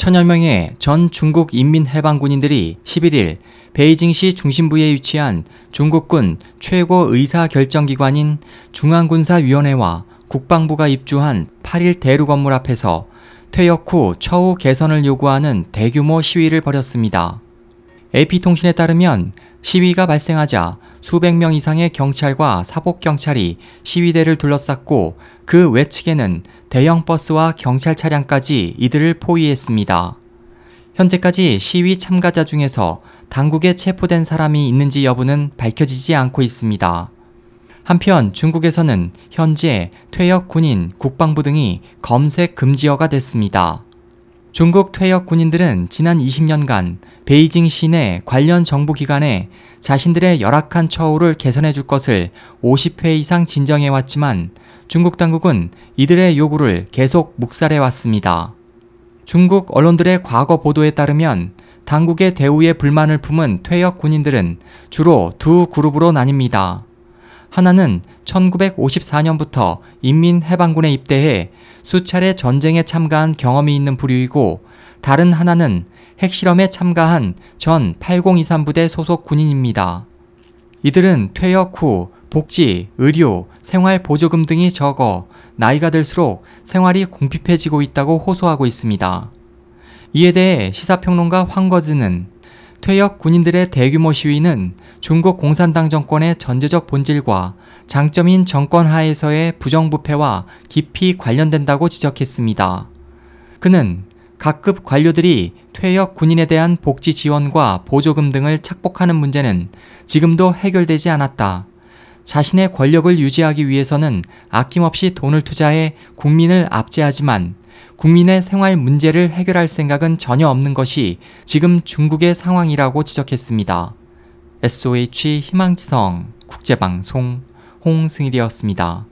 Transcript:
천여 명의 전 중국 인민해방군인들이 11일 베이징시 중심부에 위치한 중국군 최고 의사 결정기관인 중앙군사위원회와 국방부가 입주한 8일 대루 건물 앞에서 퇴역 후 처우 개선을 요구하는 대규모 시위를 벌였습니다. AP통신에 따르면 시위가 발생하자 수백 명 이상의 경찰과 사복경찰이 시위대를 둘러쌌고 그 외측에는 대형 버스와 경찰 차량까지 이들을 포위했습니다. 현재까지 시위 참가자 중에서 당국에 체포된 사람이 있는지 여부는 밝혀지지 않고 있습니다. 한편 중국에서는 현재 퇴역 군인, 국방부 등이 검색 금지어가 됐습니다. 중국 퇴역 군인들은 지난 20년간 베이징 시내 관련 정부기관에 자신들의 열악한 처우를 개선해 줄 것을 50회 이상 진정해 왔지만 중국 당국은 이들의 요구를 계속 묵살해 왔습니다. 중국 언론들의 과거 보도에 따르면 당국의 대우에 불만을 품은 퇴역 군인들은 주로 두 그룹으로 나뉩니다. 하나는 1954년부터 인민해방군에 입대해 수차례 전쟁에 참가한 경험이 있는 부류이고 다른 하나는 핵실험에 참가한 전 8023부대 소속 군인입니다. 이들은 퇴역 후 복지, 의료, 생활 보조금 등이 적어 나이가 들수록 생활이 궁핍해지고 있다고 호소하고 있습니다. 이에 대해 시사평론가 황거즈는 퇴역 군인들의 대규모 시위는 중국 공산당 정권의 전제적 본질과 장점인 정권 하에서의 부정부패와 깊이 관련된다고 지적했습니다. 그는 각급 관료들이 퇴역 군인에 대한 복지 지원과 보조금 등을 착복하는 문제는 지금도 해결되지 않았다. 자신의 권력을 유지하기 위해서는 아낌없이 돈을 투자해 국민을 압제하지만 국민의 생활 문제를 해결할 생각은 전혀 없는 것이 지금 중국의 상황이라고 지적했습니다. SOH 희망지성 국제방송 홍승일이었습니다.